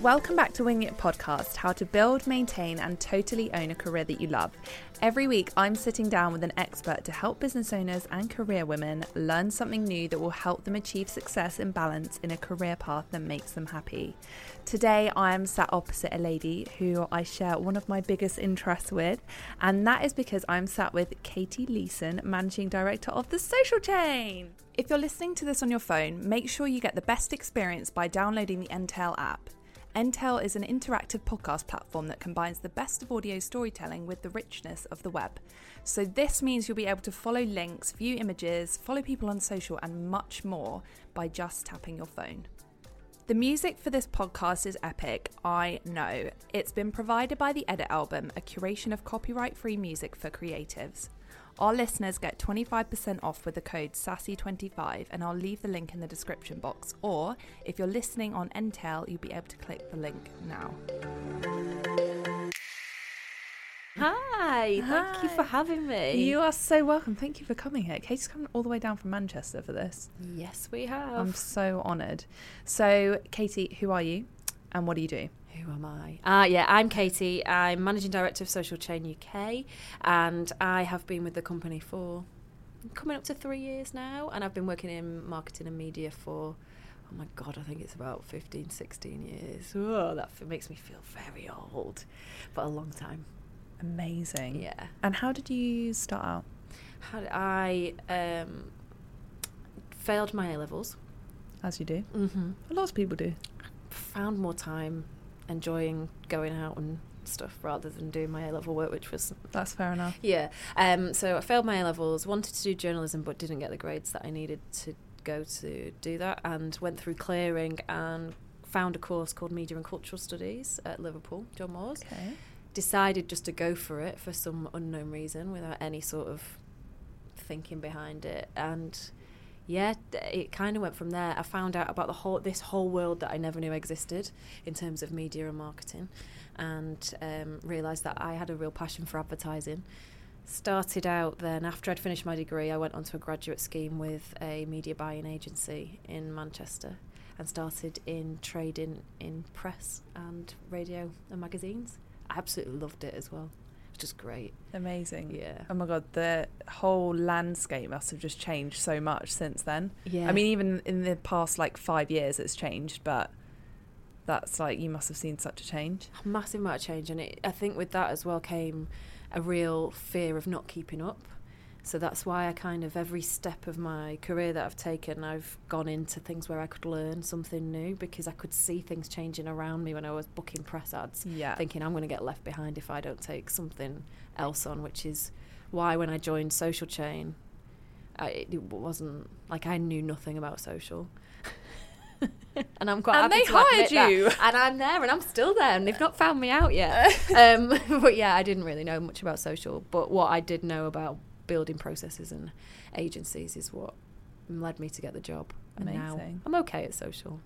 Welcome back to Wing It Podcast How to Build, Maintain, and Totally Own a Career That You Love. Every week, I'm sitting down with an expert to help business owners and career women learn something new that will help them achieve success and balance in a career path that makes them happy. Today, I am sat opposite a lady who I share one of my biggest interests with, and that is because I'm sat with Katie Leeson, Managing Director of The Social Chain. If you're listening to this on your phone, make sure you get the best experience by downloading the Entale app. Entale is an interactive podcast platform that combines the best of audio storytelling with the richness of the web. So, this means you'll be able to follow links, view images, follow people on social, and much more by just tapping your phone. The music for this podcast is epic, I know. It's been provided by the Edit Album, a curation of copyright free music for creatives. Our listeners get 25% off with the code SASSY25, and I'll leave the link in the description box. Or if you're listening on Entale, you'll be able to click the link now. Hi, thank you for having me. You are so welcome. Thank you for coming here. Katie's coming all the way down from Manchester for this. yes, we have. I'm so honoured. So, Katie, who are you and what do you do? Who am I? Uh, yeah, I'm Katie. I'm Managing Director of Social Chain UK, and I have been with the company for coming up to three years now, and I've been working in marketing and media for, oh my God, I think it's about 15, 16 years. Oh, that f- makes me feel very old, but a long time. Amazing. Yeah. And how did you start out? How did I um, failed my A levels. As you do. Mm-hmm. A lot of people do. found more time enjoying going out and stuff rather than doing my A level work, which was That's fair enough. yeah. Um, so I failed my A levels, wanted to do journalism, but didn't get the grades that I needed to go to do that, and went through clearing and found a course called Media and Cultural Studies at Liverpool, John Moores. Okay. Decided just to go for it for some unknown reason without any sort of thinking behind it, and yeah, it kind of went from there. I found out about the whole this whole world that I never knew existed in terms of media and marketing, and um, realised that I had a real passion for advertising. Started out then after I'd finished my degree, I went onto a graduate scheme with a media buying agency in Manchester, and started in trading in press and radio and magazines. I absolutely loved it as well. Just great. Amazing. Yeah. Oh my god, the whole landscape must have just changed so much since then. Yeah. I mean, even in the past like five years, it's changed, but that's like you must have seen such a change. a massive amount of change and it, i think with that as well came a real fear of not keeping up so that's why i kind of every step of my career that i've taken i've gone into things where i could learn something new because i could see things changing around me when i was booking press ads Yeah. thinking i'm going to get left behind if i don't take something else on which is why when i joined social chain I, it wasn't like i knew nothing about social and I'm quite And they hired that. you. and I'm there, and I'm still there, and they've not found me out yet. um, but yeah, I didn't really know much about social, but what I did know about building processes and agencies is what led me to get the job. And now Amazing. I'm okay at social.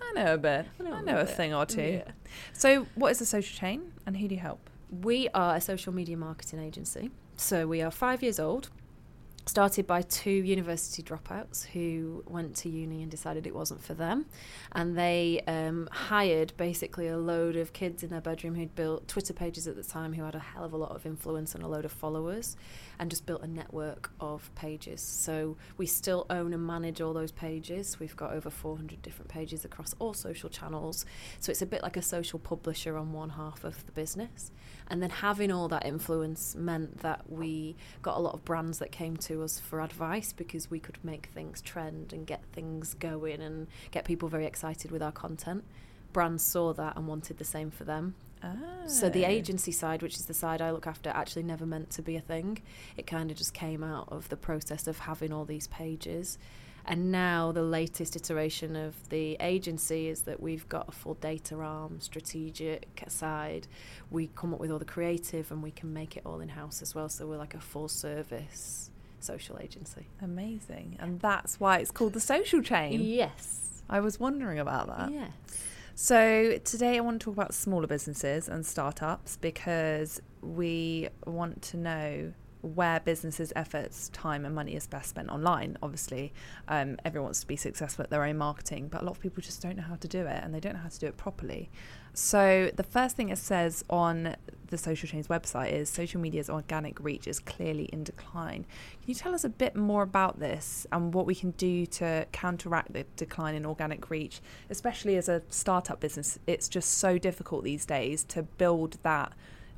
I know a bit. I know I a know a bit. thing or two. Yeah. So, what is the social chain and who do you help? We are a social media marketing agency. So we are five years old. Started by two university dropouts who went to uni and decided it wasn't for them. And they um, hired basically a load of kids in their bedroom who'd built Twitter pages at the time who had a hell of a lot of influence and a load of followers and just built a network of pages. So we still own and manage all those pages. We've got over 400 different pages across all social channels. So it's a bit like a social publisher on one half of the business. And then having all that influence meant that we got a lot of brands that came to us for advice because we could make things trend and get things going and get people very excited with our content. Brands saw that and wanted the same for them. So the Oh. agency side, which is the side I look after, actually never meant to be a thing. It kind of just came out of the process of having all these pages. And now the latest iteration of the agency is that we've got a full data arm, strategic side. We come up with all the creative and we can make it all in house as well. So we're like a full service social agency. Amazing. And that's why it's called the social chain. Yes. I was wondering about that. Yes. So, today I want to talk about smaller businesses and startups because we want to know where businesses' efforts, time, and money is best spent online. Obviously, um, everyone wants to be successful at their own marketing, but a lot of people just don't know how to do it and they don't know how to do it properly. So, the first thing it says on the Social Chains website is social media's organic reach is clearly in decline. Can you tell us a bit more about this and what we can do to counteract the decline in organic reach, especially as a startup business? It's just so difficult these days to build that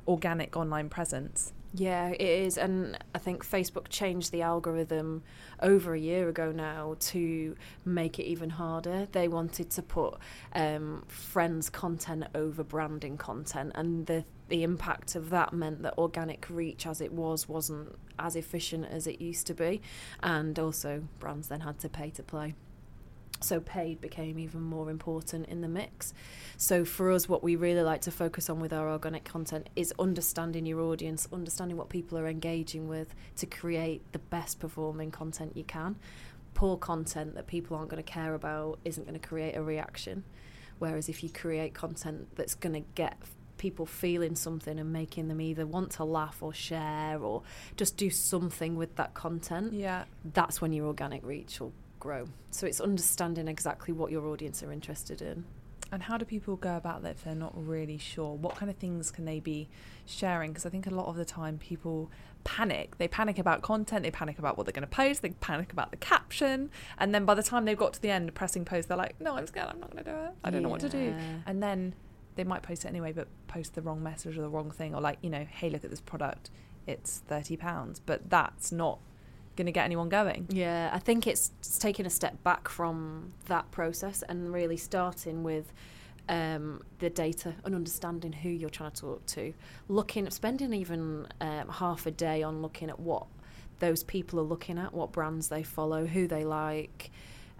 organic online presence. Yeah, it is. And I think Facebook changed the algorithm over a year ago now to make it even harder. They wanted to put um, friends' content over branding content. And the, the impact of that meant that organic reach, as it was, wasn't as efficient as it used to be. And also, brands then had to pay to play. So paid became even more important in the mix. So for us, what we really like to focus on with our organic content is understanding your audience, understanding what people are engaging with to create the best performing content you can. Poor content that people aren't going to care about isn't going to create a reaction. Whereas if you create content that's going to get people feeling something and making them either want to laugh or share or just do something with that content, yeah, that's when your organic reach will grow. So it's understanding exactly what your audience are interested in. And how do people go about that if they're not really sure? What kind of things can they be sharing? Because I think a lot of the time people panic. They panic about content, they panic about what they're going to post, they panic about the caption. And then by the time they've got to the end pressing post, they're like, no, I'm scared, I'm not going to do it. I don't yeah. know what to do. And then they might post it anyway, but post the wrong message or the wrong thing, or like, you know, hey, look at this product, it's £30. But that's not going to get anyone going. Yeah, I think it's, it's taking a step back from that process and really starting with um, the data and understanding who you're trying to talk to. Looking, spending even um, half a day on looking at what those people are looking at, what brands they follow, who they like.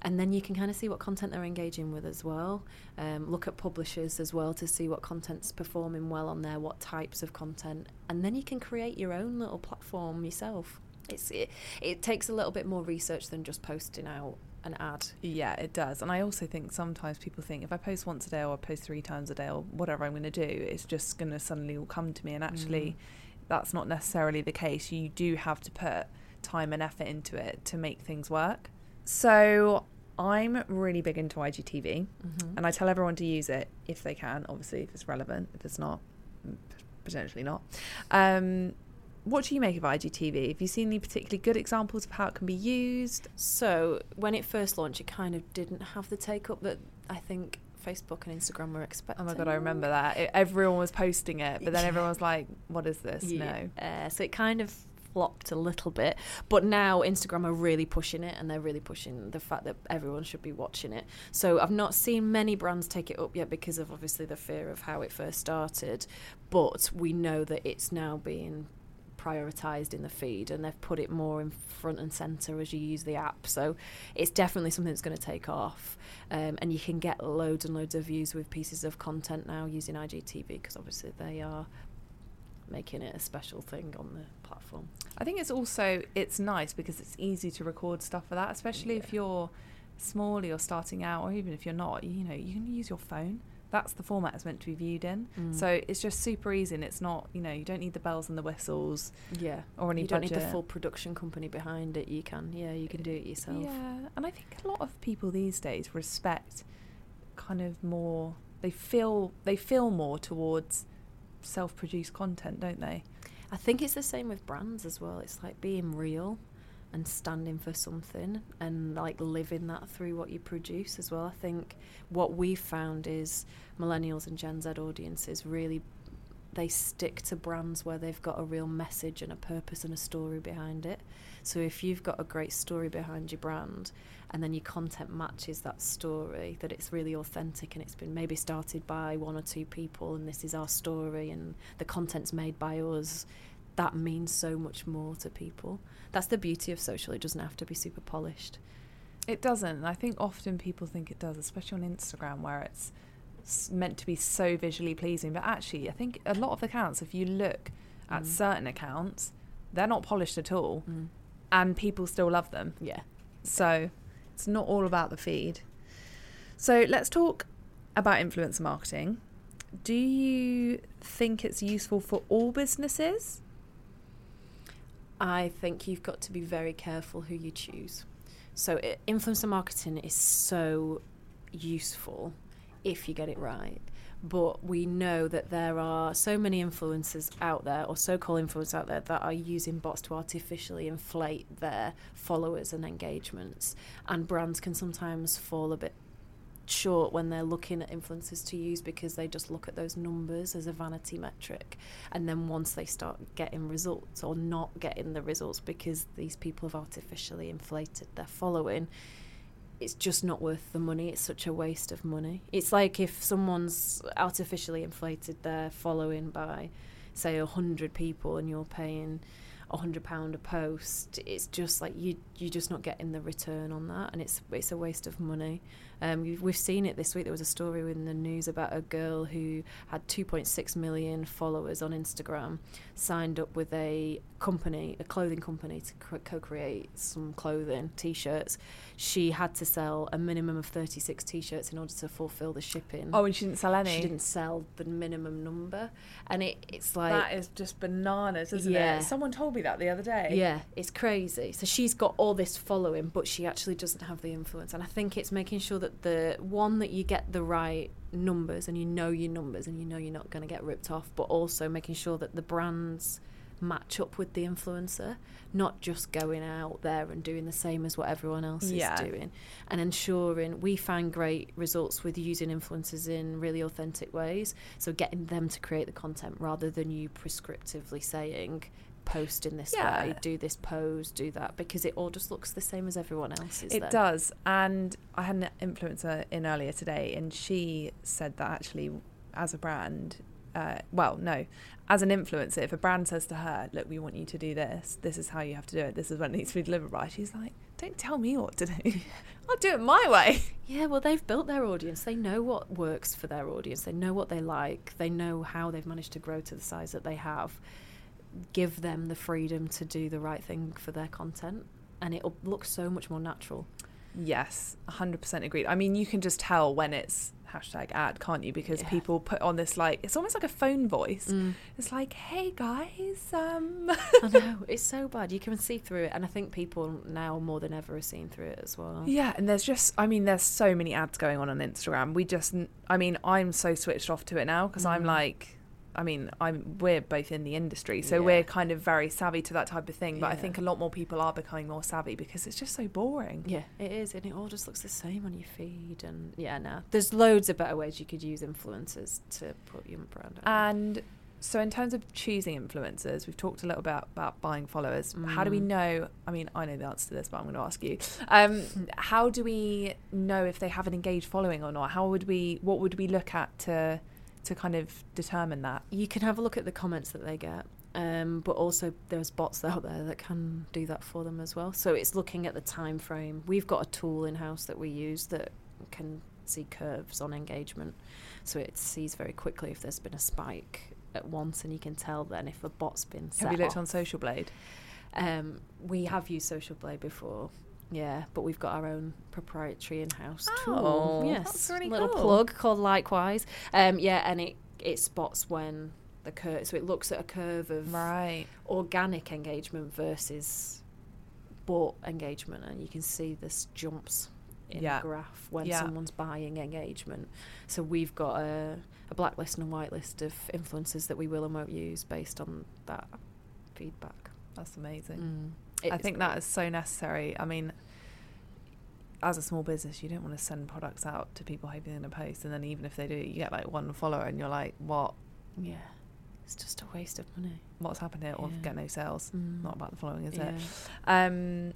And then you can kind of see what content they're engaging with as well. Um, look at publishers as well to see what content's performing well on there, what types of content. And then you can create your own little platform yourself it's it, it takes a little bit more research than just posting out an ad. Yeah, it does. And I also think sometimes people think if I post once a day or I post three times a day or whatever I'm going to do, it's just going to suddenly all come to me. And actually, mm. that's not necessarily the case. You do have to put time and effort into it to make things work. So I'm really big into IGTV mm-hmm. and I tell everyone to use it if they can, obviously, if it's relevant. If it's not, potentially not. Um, what do you make of IGTV? Have you seen any particularly good examples of how it can be used? So, when it first launched, it kind of didn't have the take up that I think Facebook and Instagram were expecting. Oh my god, I remember that. It, everyone was posting it, but then everyone was like, "What is this?" Yeah. No. Uh, so it kind of flopped a little bit, but now Instagram are really pushing it, and they're really pushing the fact that everyone should be watching it. So I've not seen many brands take it up yet because of obviously the fear of how it first started, but we know that it's now being prioritized in the feed and they've put it more in front and center as you use the app. So it's definitely something that's going to take off. Um, and you can get loads and loads of views with pieces of content now using IGTV because obviously they are making it a special thing on the platform. I think it's also it's nice because it's easy to record stuff for that, especially yeah. if you're small or you're starting out or even if you're not, you know, you can use your phone that's the format it's meant to be viewed in. Mm. So it's just super easy and it's not, you know, you don't need the bells and the whistles. Yeah. Or any You don't budget. need the full production company behind it. You can, yeah, you can do it yourself. Yeah. And I think a lot of people these days respect kind of more they feel they feel more towards self-produced content, don't they? I think it's the same with brands as well. It's like being real and standing for something and like living that through what you produce as well. I think what we've found is millennials and Gen Z audiences really they stick to brands where they've got a real message and a purpose and a story behind it. So if you've got a great story behind your brand and then your content matches that story, that it's really authentic and it's been maybe started by one or two people and this is our story and the content's made by us, that means so much more to people. That's the beauty of social. It doesn't have to be super polished. It doesn't. I think often people think it does, especially on Instagram, where it's meant to be so visually pleasing. But actually, I think a lot of accounts, if you look at mm. certain accounts, they're not polished at all, mm. and people still love them. Yeah. So it's not all about the feed. So let's talk about influencer marketing. Do you think it's useful for all businesses? I think you've got to be very careful who you choose. So, i influencer marketing is so useful if you get it right. But we know that there are so many influencers out there, or so called influencers out there, that are using bots to artificially inflate their followers and engagements. And brands can sometimes fall a bit short when they're looking at influencers to use because they just look at those numbers as a vanity metric. And then once they start getting results or not getting the results because these people have artificially inflated their following, it's just not worth the money. It's such a waste of money. It's like if someone's artificially inflated their following by, say, a hundred people, and you're paying a hundred pound a post. It's just like you you're just not getting the return on that, and it's it's a waste of money. Um, we've, seen it this week. There was a story in the news about a girl who had 2.6 million followers on Instagram, signed up with a company, a clothing company, to co-create some clothing, t-shirts. She had to sell a minimum of 36 t-shirts in order to fulfill the shipping. Oh, and she didn't sell any. She didn't sell the minimum number, and it, it's like that is just bananas, isn't Yeah. it? Someone told me that the other day. yeah, it's crazy. So she's got all this following, but she actually doesn't have the influence. And I think it's making sure that the one that you get the right numbers and you know your numbers and you know you're not going to get ripped off, but also making sure that the brands match up with the influencer, not just going out there and doing the same as what everyone else Yeah. is doing, and ensuring we find great results with using influencers in really authentic ways. So getting them to create the content rather than you prescriptively saying post in this Yeah. way, do this pose, do that, because it all just looks the same as everyone else's. It then. does. And I had an influencer in earlier today, and she said that actually, as a brand, uh, well, no, as an influencer, if a brand says to her, Look, we want you to do this, this is how you have to do it, this is what needs to be delivered by, she's like, Don't tell me what to do. I'll do it my way. Yeah, well, they've built their audience. They know what works for their audience. They know what they like. They know how they've managed to grow to the size that they have. Give them the freedom to do the right thing for their content, and it'll look so much more natural. Yes, 100% agreed. I mean, you can just tell when it's hashtag ad, can't you? Because Yeah. people put on this, like, it's almost like a phone voice. Mm. It's like, Hey guys, um, I know it's so bad. You can see through it, and I think people now more than ever are seeing through it as well. Yeah, and there's just, I mean, there's so many ads going on on Instagram. We just, I mean, I'm so switched off to it now because I'm Mm. like, I mean, I'm we're both in the industry, so Yeah. we're kind of very savvy to that type of thing. But I think a lot more people are becoming more savvy because it's just so boring. Yeah, it is, and it all just looks the same on your feed. And yeah, no, there's loads of better ways you could use influencers to put your brand out. And so, in terms of choosing influencers, we've talked a little bit about buying followers. How do we Mm. know? I mean, I know the answer to this, but I'm going to ask you. Um, how do we know if they have an engaged following or not? How would we? What would we look at to to kind of determine that? you can have a look at the comments that they get. Um, but also there's bots out there that can do that for them as well. So it's looking at the time frame. We've got a tool in house that we use that can see curves on engagement. So it sees very quickly if there's been a spike at once and you can tell then if a bot's been set Have you looked off. on Social Blade? Um, we have used Social Blade before. Yeah, but we've got our own proprietary in-house tool. Oh, tool. Yes, that's really little cool. plug called Likewise. Um, yeah, and it it spots when the curve. So it looks at a curve of Right. organic engagement versus bought engagement, and you can see this jumps in Yeah. the graph when Yeah. someone's buying engagement. So we've got a, a blacklist and a whitelist of influencers that we will and won't use based on that feedback. That's amazing. Mm. I think is that great. is so necessary. I mean, as a small business, you don't want to send products out to people hoping they're going to post, and then even if they do, you get like one follower, and you're like, what? Yeah, it's just a waste of money. What's happened here? Or Yeah. get no sales. Mm. Not about the following, is yeah. it? Um,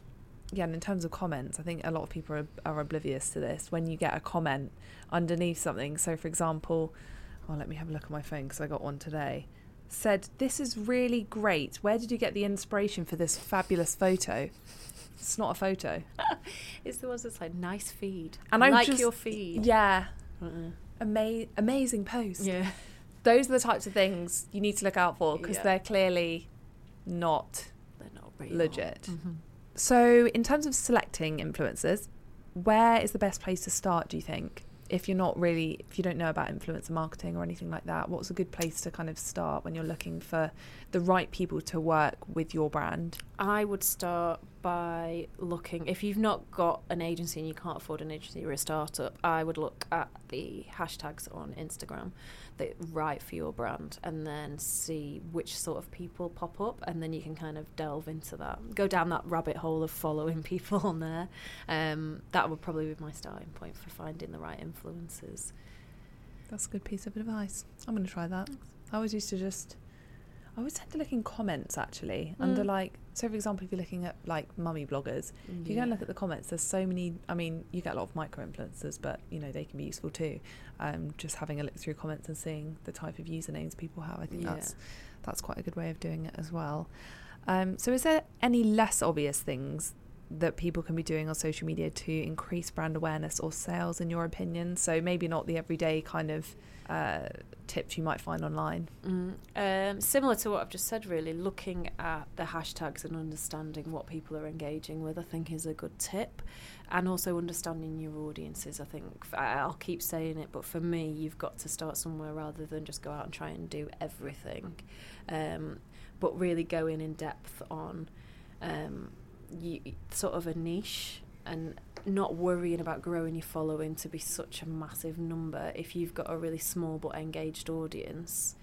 yeah, and in terms of comments, I think a lot of people are, are oblivious to this. When you get a comment underneath something, so for example, oh, let me have a look at my phone because I got one today. Said, "This is really great. Where did you get the inspiration for this fabulous photo?" It's not a photo. It's the ones that's like nice feed. And I like just- your feed. Yeah, Uh-uh. ama- amazing post. Yeah. Those are the types of things you need to look out for because Yeah. they're clearly not They're not real. legit. Mhm. So, in terms of selecting influencers, where is the best place to start, do you think? If you're not really, if you don't know about influencer marketing or anything like that, what's a good place to kind of start when you're looking for the right people to work with your brand? I would start by looking, if you've not got an agency and you can't afford an agency, you're a startup, I would look at the hashtags on Instagram that right for your brand and then see which sort of people pop up and then you can kind of delve into that. Go down that rabbit hole of following people on there. Um, that would probably be my starting point for finding the right influencers. That's a good piece of advice. I'm going to try that. I always used to just I always tend to look in comments actually mm. under like so for example if you're looking at like mummy bloggers yeah. if you go and look at the comments there's so many I mean you get a lot of micro influencers but you know they can be useful too um, just having a look through comments and seeing the type of usernames people have I think yeah. that's that's quite a good way of doing it as well um, so is there any less obvious things that people can be doing on social media to increase brand awareness or sales in your opinion so maybe not the everyday kind of uh, tips you might find online? Mm, um, similar to what I've just said, really, looking at the hashtags and understanding what people are engaging with, I think is a good tip. And also understanding your audiences. I think I'll keep saying it, but for me, you've got to start somewhere rather than just go out and try and do everything. Um, but really going in depth on um, you, sort of a niche and not worrying about growing your following to be such a massive number if you've got a really small but engaged audience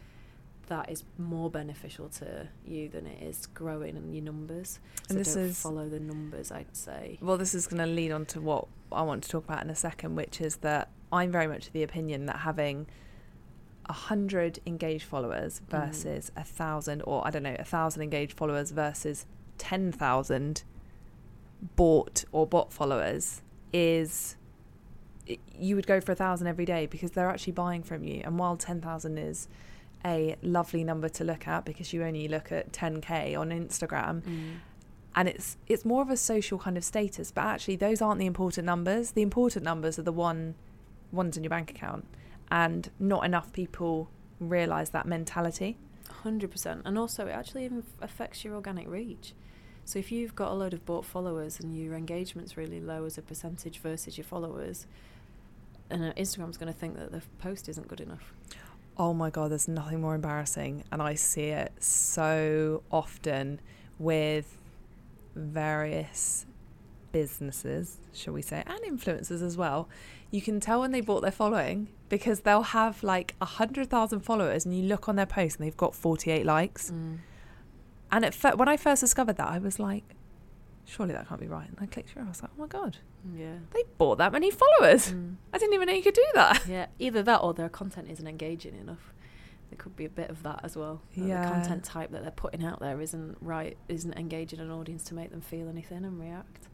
that is more beneficial to you than it is growing in your numbers. So and this is follow the numbers, I'd say. Well, this is going to lead on to what I want to talk about in a second, which is that I'm very much of the opinion that having a hundred engaged followers mm. versus a mm. thousand, or I don't know, a thousand engaged followers versus ten thousand bought or bot followers is you would go for a thousand every day because they're actually buying from you. And while 10,000 is a lovely number to look at because you only look at 10k on Instagram, mm. and it's it's more of a social kind of status. But actually, those aren't the important numbers. The important numbers are the one ones in your bank account, and not enough people realize that mentality. Hundred percent, and also it actually even affects your organic reach. So if you've got a load of bought followers and your engagement's really low as a percentage versus your followers, and uh, Instagram's going to think that the post isn't good enough. Oh my god, there's nothing more embarrassing, and I see it so often with various businesses, shall we say, and influencers as well. You can tell when they bought their following because they'll have like a hundred thousand followers, and you look on their post and they've got forty-eight likes. Mm. And at fir- when I first discovered that, I was like, surely that can't be right. And I clicked through. I was like, oh my god, yeah, they bought that many followers. Mm. I didn't even know you could do that. Yeah, either that or their content isn't engaging enough. There could be a bit of that as well. Yeah, the content type that they're putting out there isn't right, isn't engaging an audience to make them feel anything and react.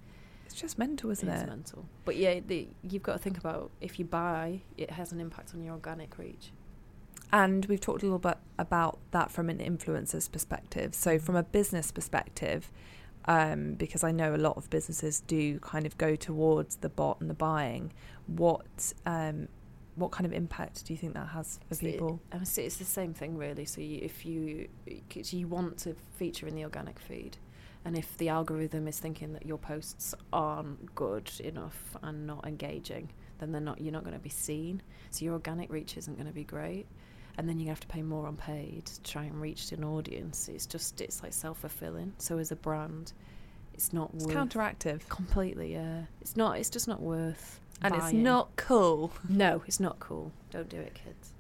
It's just mental, isn't it? It's mental. But yeah, the, you've got to think about if you buy, it has an impact on your organic reach. And we've talked a little bit about that from an influencer's perspective. So, from a business perspective, um, because I know a lot of businesses do kind of go towards the bot and the buying, what um, what kind of impact do you think that has for it's people? The, it's the same thing, really. So, you, if you you want to feature in the organic feed, and if the algorithm is thinking that your posts aren't good enough and not engaging, then they're not. You're not going to be seen. So your organic reach isn't going to be great and then you have to pay more on paid to try and reach an audience. It's just it's like self fulfilling. So as a brand, it's not it's worth counteractive completely. Yeah, it's not. It's just not worth. And buying. it's not cool. No, it's not cool. Don't do it, kids.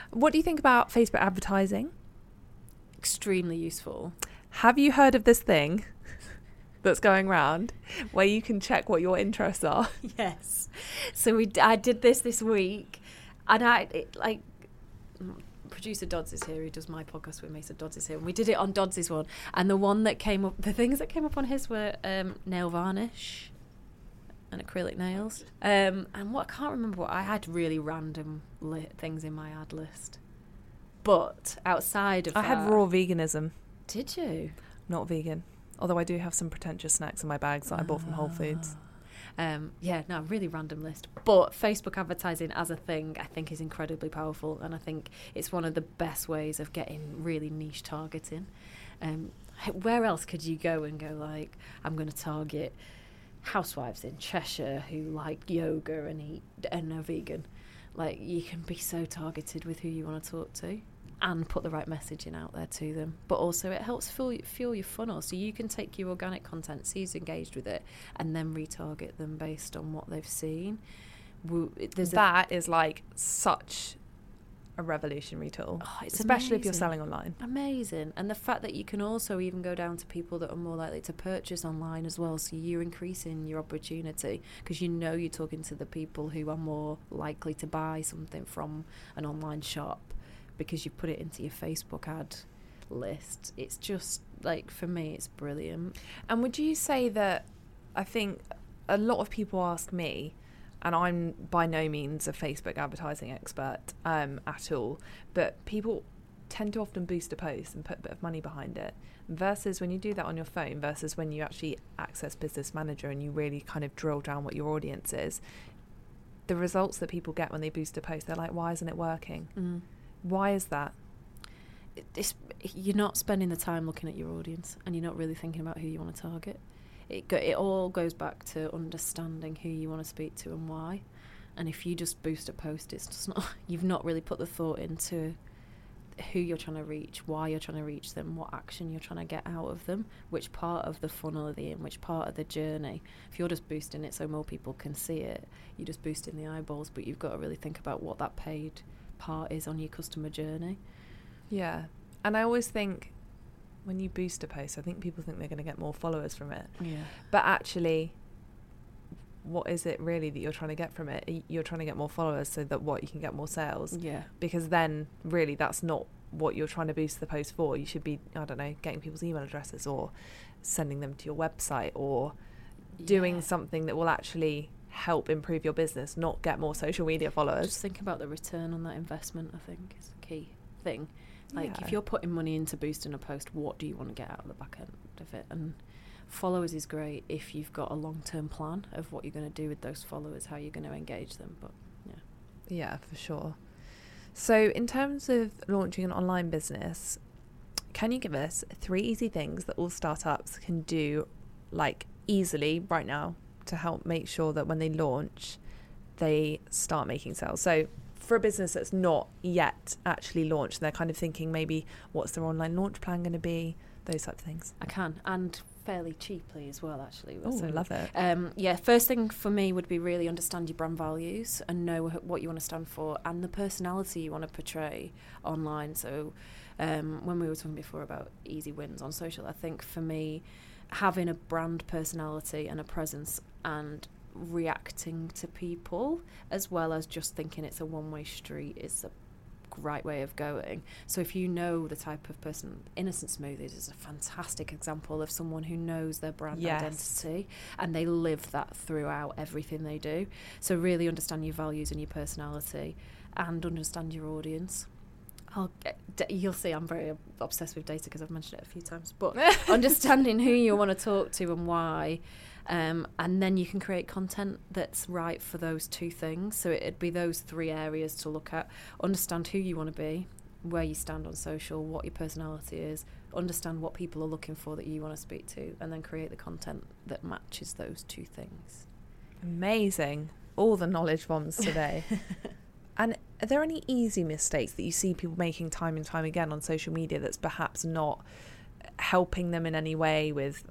what do you think about Facebook advertising? Extremely useful. Have you heard of this thing that's going around where you can check what your interests are? Yes. So we I did this this week, and I it, like producer Dodds is here. He does my podcast with me, so Dodds is here. And we did it on Dodds's one, and the one that came up, the things that came up on his were um, nail varnish and acrylic nails. Um, and what I can't remember what I had really random li- things in my ad list. But outside of I that, had raw veganism. Did you? Not vegan. Although I do have some pretentious snacks in my bags that I bought from Whole Foods. Um, yeah, no, really random list. But Facebook advertising as a thing, I think, is incredibly powerful, and I think it's one of the best ways of getting really niche targeting. Um, where else could you go and go like, I'm going to target housewives in Cheshire who like yoga and eat and are vegan. Like you can be so targeted with who you want to talk to and put the right messaging out there to them. But also it helps fuel, fuel your funnel. So you can take your organic content, see who's engaged with it, and then retarget them based on what they've seen. There's that is like such a revolutionary tool, oh, especially amazing. if you're selling online. Amazing, and the fact that you can also even go down to people that are more likely to purchase online as well. So you're increasing your opportunity because you know you're talking to the people who are more likely to buy something from an online shop because you put it into your Facebook ad list. It's just like for me, it's brilliant. And would you say that? I think a lot of people ask me and I'm by no means a Facebook advertising expert um, at all, but people tend to often boost a post and put a bit of money behind it versus when you do that on your phone versus when you actually access business manager and you really kind of drill down what your audience is the results that people get when they boost a post they're like why isn't it working mm. Why is that it's, you're not spending the time looking at your audience and you're not really thinking about who you want to target it go, it all goes back to understanding who you want to speak to and why. And if you just boost a post, it's just not you've not really put the thought into who you're trying to reach, why you're trying to reach them, what action you're trying to get out of them, which part of the funnel are they in, which part of the journey. If you're just boosting it so more people can see it, you're just boosting the eyeballs, but you've got to really think about what that paid part is on your customer journey. Yeah. And I always think when you boost a post, I think people think they're going to get more followers from it. Yeah. But actually, what is it really that you're trying to get from it? You're trying to get more followers so that what you can get more sales. Yeah. Because then really that's not what you're trying to boost the post for. You should be I don't know getting people's email addresses or sending them to your website or yeah. doing something that will actually help improve your business, not get more social media followers. Just think about the return on that investment. I think is the key thing. Like yeah. if you're putting money into boosting a post, what do you want to get out of the back end of it? And followers is great if you've got a long term plan of what you're going to do with those followers, how you're going to engage them. But yeah, yeah, for sure. So in terms of launching an online business, can you give us three easy things that all startups can do, like easily right now, to help make sure that when they launch, they start making sales? So for a business that's not yet actually launched, they're kind of thinking maybe what's their online launch plan going to be, those type of things. I can, and fairly cheaply as well, actually. Oh, so, love it. Um, yeah, first thing for me would be really understand your brand values and know what you want to stand for and the personality you want to portray online. So, um, when we were talking before about easy wins on social, I think for me, having a brand personality and a presence and reacting to people as well as just thinking it's a one way street is a right way of going. So if you know the type of person, Innocent Smoothies is a fantastic example of someone who knows their brand yes. identity and they live that throughout everything they do. So really understand your values and your personality and understand your audience. I'll get, you'll see I'm very obsessed with data because I've mentioned it a few times, but understanding who you want to talk to and why um, and then you can create content that's right for those two things. So it'd be those three areas to look at. Understand who you want to be, where you stand on social, what your personality is, understand what people are looking for that you want to speak to, and then create the content that matches those two things. Amazing. All the knowledge bombs today. and are there any easy mistakes that you see people making time and time again on social media that's perhaps not helping them in any way with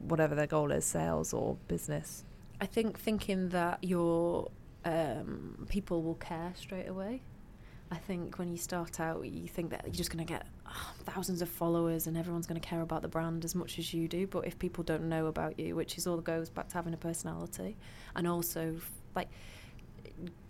whatever their goal is, sales or business. I think thinking that your um, people will care straight away. I think when you start out, you think that you're just going to get oh, thousands of followers and everyone's going to care about the brand as much as you do. But if people don't know about you, which is all goes back to having a personality, and also like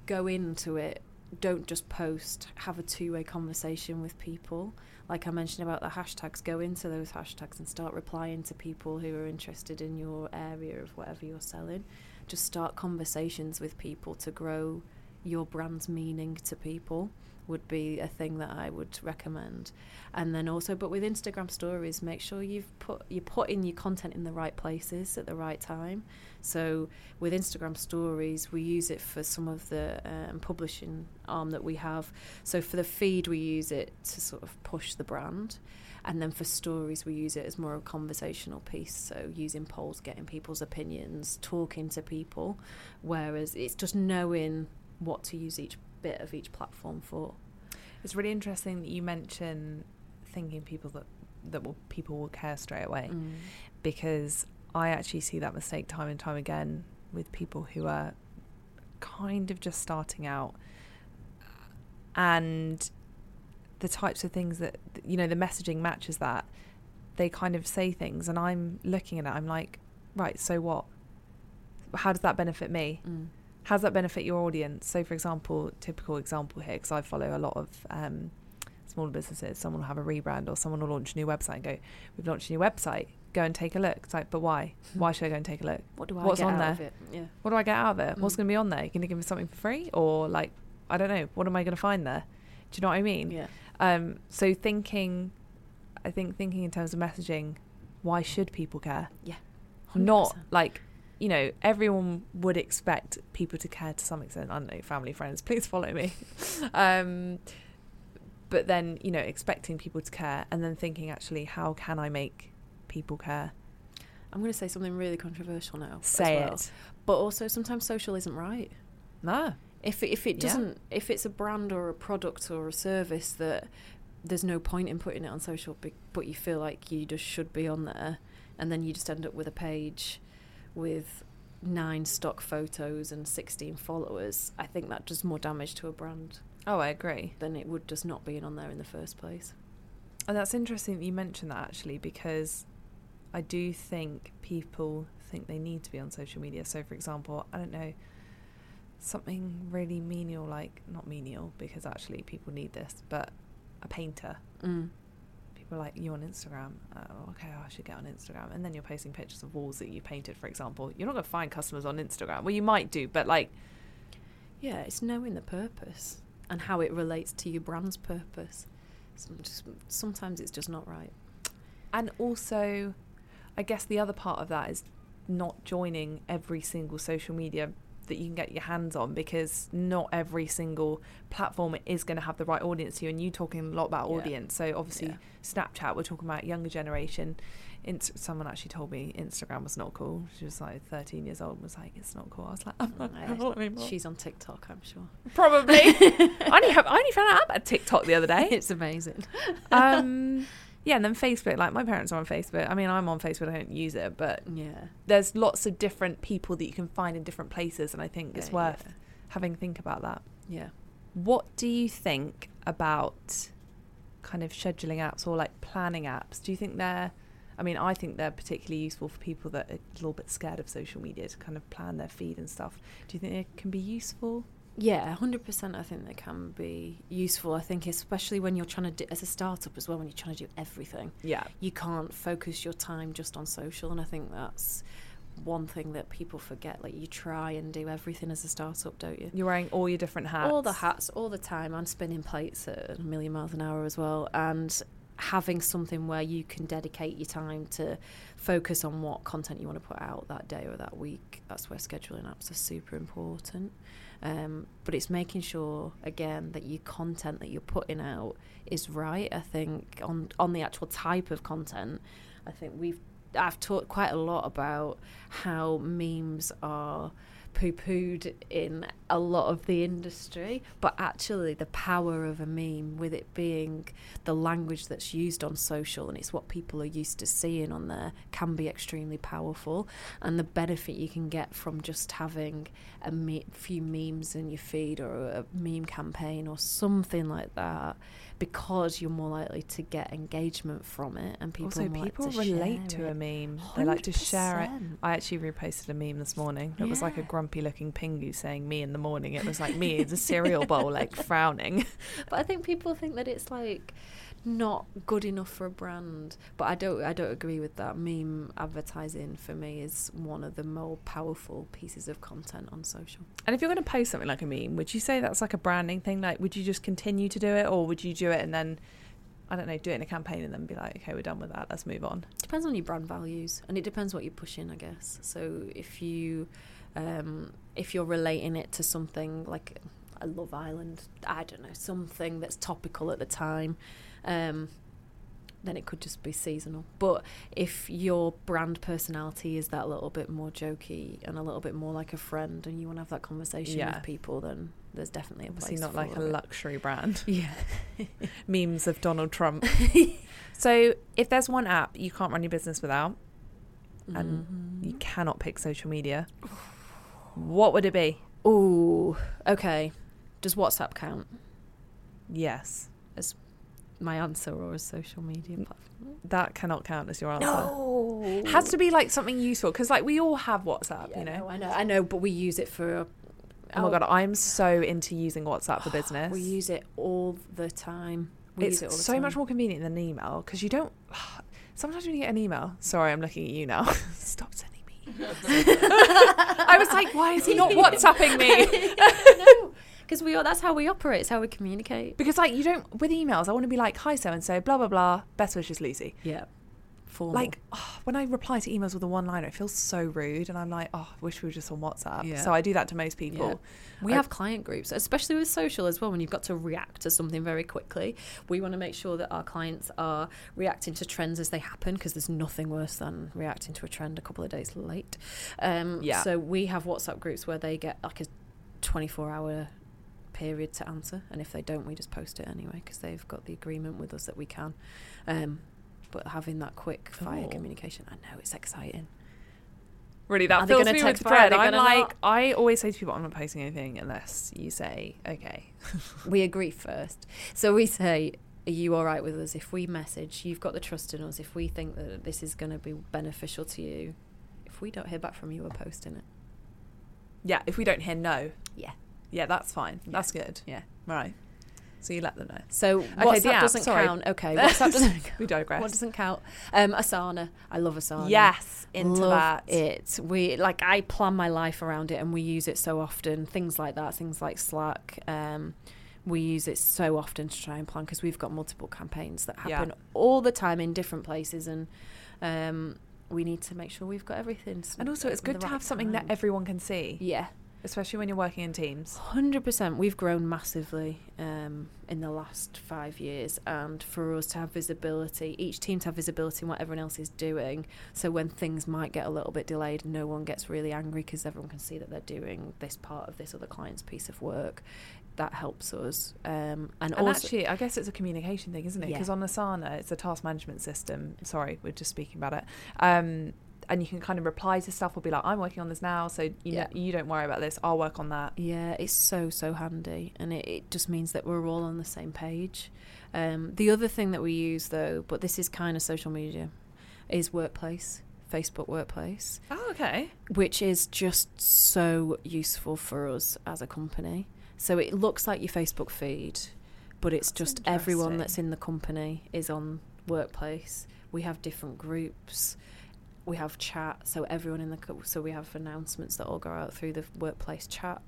go into it, don't just post. Have a two-way conversation with people like I mentioned about the hashtags, go into those hashtags and start replying to people who are interested in your area of whatever you're selling. Just start conversations with people to grow your brand's meaning to people would be a thing that I would recommend. And then also, but with Instagram stories, make sure you've put you're putting your content in the right places at the right time. So with Instagram stories, we use it for some of the um, publishing arm that we have. So for the feed, we use it to sort of push the brand. And then for stories, we use it as more of a conversational piece. So using polls, getting people's opinions, talking to people. Whereas it's just knowing what to use each bit of each platform for. It's really interesting that you mention thinking people that that will people will care straight away Mm. because I actually see that mistake time and time again with people who are kind of just starting out and the types of things that you know the messaging matches that they kind of say things and I'm looking at it I'm like right so what how does that benefit me Mm. How does that benefit your audience? So, for example, typical example here, because I follow a lot of um, smaller businesses. Someone will have a rebrand or someone will launch a new website and go, "We've launched a new website. Go and take a look." It's like, but why? Why should I go and take a look? What do I What's get on out there? of it? Yeah. What do I get out of it? What's Mm. going to be on there? You going to give me something for free, or like, I don't know. What am I going to find there? Do you know what I mean? Yeah. Um, so thinking, I think thinking in terms of messaging, why should people care? Yeah. Not 100%. like, you know, everyone would expect people to care to some extent. I don't know, family, friends, please follow me. um, but then, you know, expecting people to care and then thinking, actually, how can I make people care? I'm going to say something really controversial now. Say well. it. But also, sometimes social isn't right. No. If it, if it doesn't, if it's a brand or a product or a service that there's no point in putting it on social, but you feel like you just should be on there, and then you just end up with a page with nine stock photos and 16 followers, I think that does more damage to a brand Oh, I agree. than it would just not being on there in the first place. And that's interesting that you mentioned that actually because I do think people think they need to be on social media. So, for example, I don't know, something really menial, like, not menial because actually people need this, but a painter. Mm. People are like, you on Instagram? Oh, okay, I should get on Instagram. And then you're posting pictures of walls that you painted, for example. You're not going to find customers on Instagram. Well, you might do, but like, Yeah, it's knowing the purpose and how it relates to your brand's purpose. Sometimes it's just not right. And also, I guess the other part of that is not joining every single social media that you can get your hands on because not every single platform is going to have the right audience to you. And you talking a lot about Yeah. audience. So obviously, Yeah. Snapchat, we're talking about younger generation. Inst- someone actually told me Instagram was not cool. She was like 13 years old and was like, it's not cool. I was like, I'm not cool anymore. She's on TikTok, I'm sure. Probably. I, only have, I only found out about TikTok the other day. it's amazing. um, yeah, and then Facebook. Like my parents are on Facebook. I mean, I'm on Facebook. I don't use it, but Yeah. there's lots of different people that you can find in different places, and I think it's worth yeah. having a think about that. Yeah. What do you think about kind of scheduling apps or like planning apps? Do you think they're I mean, I think they're particularly useful for people that are a little bit scared of social media to kind of plan their feed and stuff. Do you think they can be useful? Yeah, hundred percent. I think they can be useful. I think especially when you're trying to do as a startup as well, when you're trying to do everything, Yeah. you can't focus your time just on social. And I think that's one thing that people forget. Like you try and do everything as a startup, don't you? You're wearing all your different hats. All the hats, all the time. I'm spinning plates at a million miles an hour as well, and having something where you can dedicate your time to focus on what content you want to put out that day or that week. That's where scheduling apps are super important. Um, but it's making sure again that your content that you're putting out is right. I think on on the actual type of content, I think we've I've talked quite a lot about how memes are poo pooed in a lot of the industry, but actually, the power of a meme, with it being the language that's used on social and it's what people are used to seeing on there, can be extremely powerful. And the benefit you can get from just having a me- few memes in your feed or a meme campaign or something like that. Because you're more likely to get engagement from it, and people also, people likely to relate to a meme. They like to share it. I actually reposted a meme this morning. It was like a grumpy looking pingu saying me in the morning. It was like me in a cereal bowl, like frowning. But I think people think that it's like not good enough for a brand. But I don't I don't agree with that. Meme advertising for me is one of the more powerful pieces of content on social. And if you're going to post something like a meme, would you say that's like a branding thing? Like, would you just continue to do it, or would you do it and then, I don't know, do it in a campaign and then be like, okay, we're done with that, let's move on? Depends on your brand values, and it depends what you're pushing, I guess. So if you um, if you're relating it to something like a Love Island, I don't know, something that's topical at the time. Um, then it could just be seasonal. But if your brand personality is that little bit more jokey and a little bit more like a friend, and you want to have that conversation Yeah. with people, then there's definitely a Obviously, place. not like a it. luxury brand. Yeah. Memes of Donald Trump. so, if there's one app you can't run your business without, and Mm-hmm. you cannot pick social media, what would it be? Ooh, okay. Does WhatsApp count? Yes, My answer or a social media platform? that cannot count as your answer. No, It has to be like something useful because, like, we all have WhatsApp, Yeah, you know. no, I know, I know, but we use it for. Oh my oh. god, I'm so into using WhatsApp for business. We use it all the time. We it's use it all the so time. much more convenient than an email because you don't. Sometimes when you get an email, sorry, I'm looking at you now. Stop sending me. I was like, why is he not WhatsApping me? no, because we are. That's how we operate. It's how we communicate. Because like you don't with emails, I want to be like, hi so and so, blah blah blah. Best wishes, Lucy. Yeah, formal. Like oh, when I reply to emails with a one-liner, it feels so rude, and I'm like, oh, I wish we were just on WhatsApp. Yeah. So I do that to most people. we I- have client groups, especially with social as well. When you've got to react to something very quickly, we want to make sure that our clients are reacting to trends as they happen. Because there's nothing worse than reacting to a trend a couple of days late. Um, Yeah. So we have WhatsApp groups where they get like a 24 hour period to answer, and if they don't, we just post it anyway because they've got the agreement with us that we can. Um, but having that quick fire Oh. communication, I know it's exciting. Really, that Are fills me with text back? Are dread. I'm like, not? I always say to people, I'm not posting anything unless you say okay. we agree first. So we say, Are you all right with us if we message? You've got the trust in us. If we think that this is going to be beneficial to you, if we don't hear back from you, we're posting it. Yeah, if we don't hear no. Yeah. Yeah, that's fine. That's good. Yeah. Right. So you let them know. So the WhatsApp app, doesn't sorry. count. Okay, WhatsApp doesn't count. We digress. What doesn't count? Um, Asana. I love Asana. yes, into love that. it. We like I plan my life around it, and we use it so often. Things like that, things like Slack. Um, we use it so often to try and plan because we've got multiple campaigns that Yeah. happen all the time in different places, and um, we need to make sure we've got everything. And also, it's good to right have something that everyone can see, yeah, especially when you're working in teams. Hundred percent. We've grown massively um, in the last five years, and for us to have visibility, each team to have visibility in what everyone else is doing. So when things might get a little bit delayed, no one gets really angry because everyone can see that they're doing this part of this other client's piece of work. That helps us. Um, and, And actually, I guess it's a communication thing, isn't it? Yeah. Because on Asana, it's a task management system. Sorry, we're just speaking about it. Um, and you can kind of reply to stuff or be like, I'm working on this now, so you Yeah. know, you don't worry about this. I'll work on that. Yeah, it's so so handy, and it, it just means that we're all on the same page. Um, the other thing that we use, though, but this is kind of social media, is Workplace, Facebook Workplace. Oh, okay. which is just so useful for us as a company. So it looks like your Facebook feed, but it's That's just everyone that's in the company is on Workplace. We have different groups. We have chat, so everyone in the co- so we have announcements that all go out through the workplace chat.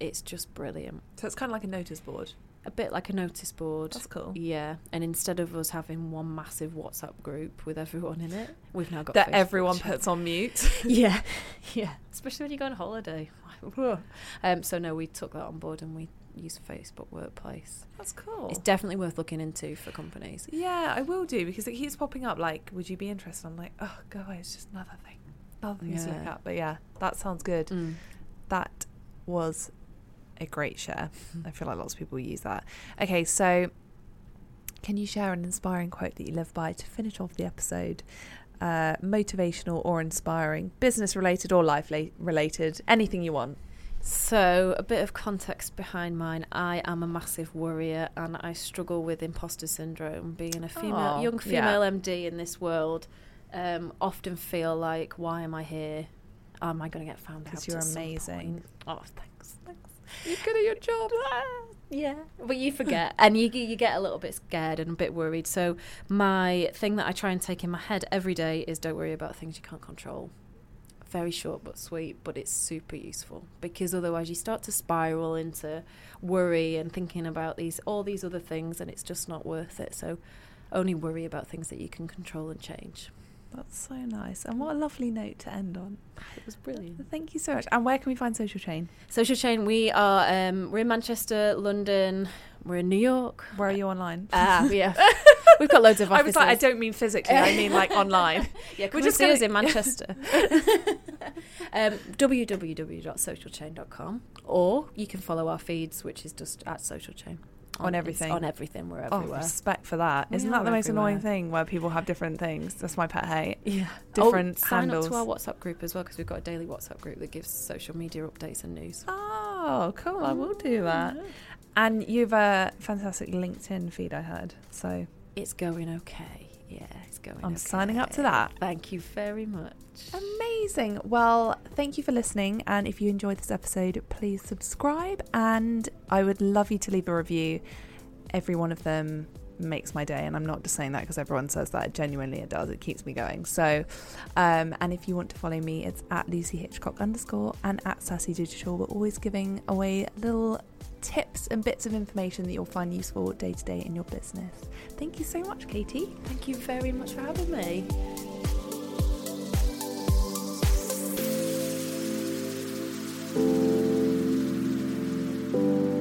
It's just brilliant. So it's kind of like a notice board. A bit like a notice board. That's cool. Yeah, and instead of us having one massive WhatsApp group with everyone in it, we've now got That Facebook everyone chat. puts on mute. yeah, yeah. Especially when you go on holiday. um, so no, we took that on board and we use Facebook Workplace. That's cool. It's definitely worth looking into for companies. Yeah, I will do because it keeps popping up. Like, would you be interested? I'm like, oh, god, it's just another thing, another thing to look at. But yeah, that sounds good. Mm. That was a great share. I feel like lots of people use that. Okay, so can you share an inspiring quote that you live by to finish off the episode? Uh, motivational or inspiring, business related or life la- related, anything you want. So a bit of context behind mine. I am a massive worrier and I struggle with imposter syndrome. Being a female, Aw, young yeah. female MD in this world, um, often feel like, why am I here? Am I going to get found out? 'Cause you're amazing. Oh, thanks, thanks. You're good at your job. Yeah, but you forget, and you you get a little bit scared and a bit worried. So my thing that I try and take in my head every day is don't worry about things you can't control. Very short but sweet, but it's super useful because otherwise you start to spiral into worry and thinking about these all these other things, and it's just not worth it. So only worry about things that you can control and change. That's so nice. And what a lovely note to end on. It was brilliant. Thank you so much. And where can we find Social Chain? Social Chain, we are um, we're in Manchester, London, we're in New York. Where are you online? Ah, yeah. We've got loads of offices. I was like, I don't mean physically, I mean like online. Yeah, We're we're just us gonna- in Manchester. um, www.socialchain.com, or you can follow our feeds, which is just at Social Chain On everything? On everything, we're Oh, everywhere. respect for that. Isn't that the most annoying thing where people have different things? That's my pet hate. yeah, oh, Different oh, sign up to our WhatsApp group as well because we've got a daily WhatsApp group that gives social media updates and news. Oh, cool. I will do mm-hmm. that. And you've a fantastic LinkedIn feed, I heard. So It's going okay. Yeah, going. I'm okay. signing up to that. Thank you very much. Amazing. Well, thank you for listening. And if you enjoyed this episode, please subscribe. And I would love you to leave a review. Every one of them makes my day. And I'm not just saying that because everyone says that. Genuinely, it does. It keeps me going. So, um, and if you want to follow me, it's at Lucy Hitchcock underscore and at Sassy Digital. We're always giving away little tips and bits of information that you'll find useful day to day in your business. Thank you so much, Katie. Thank you very much for having me. Thank you.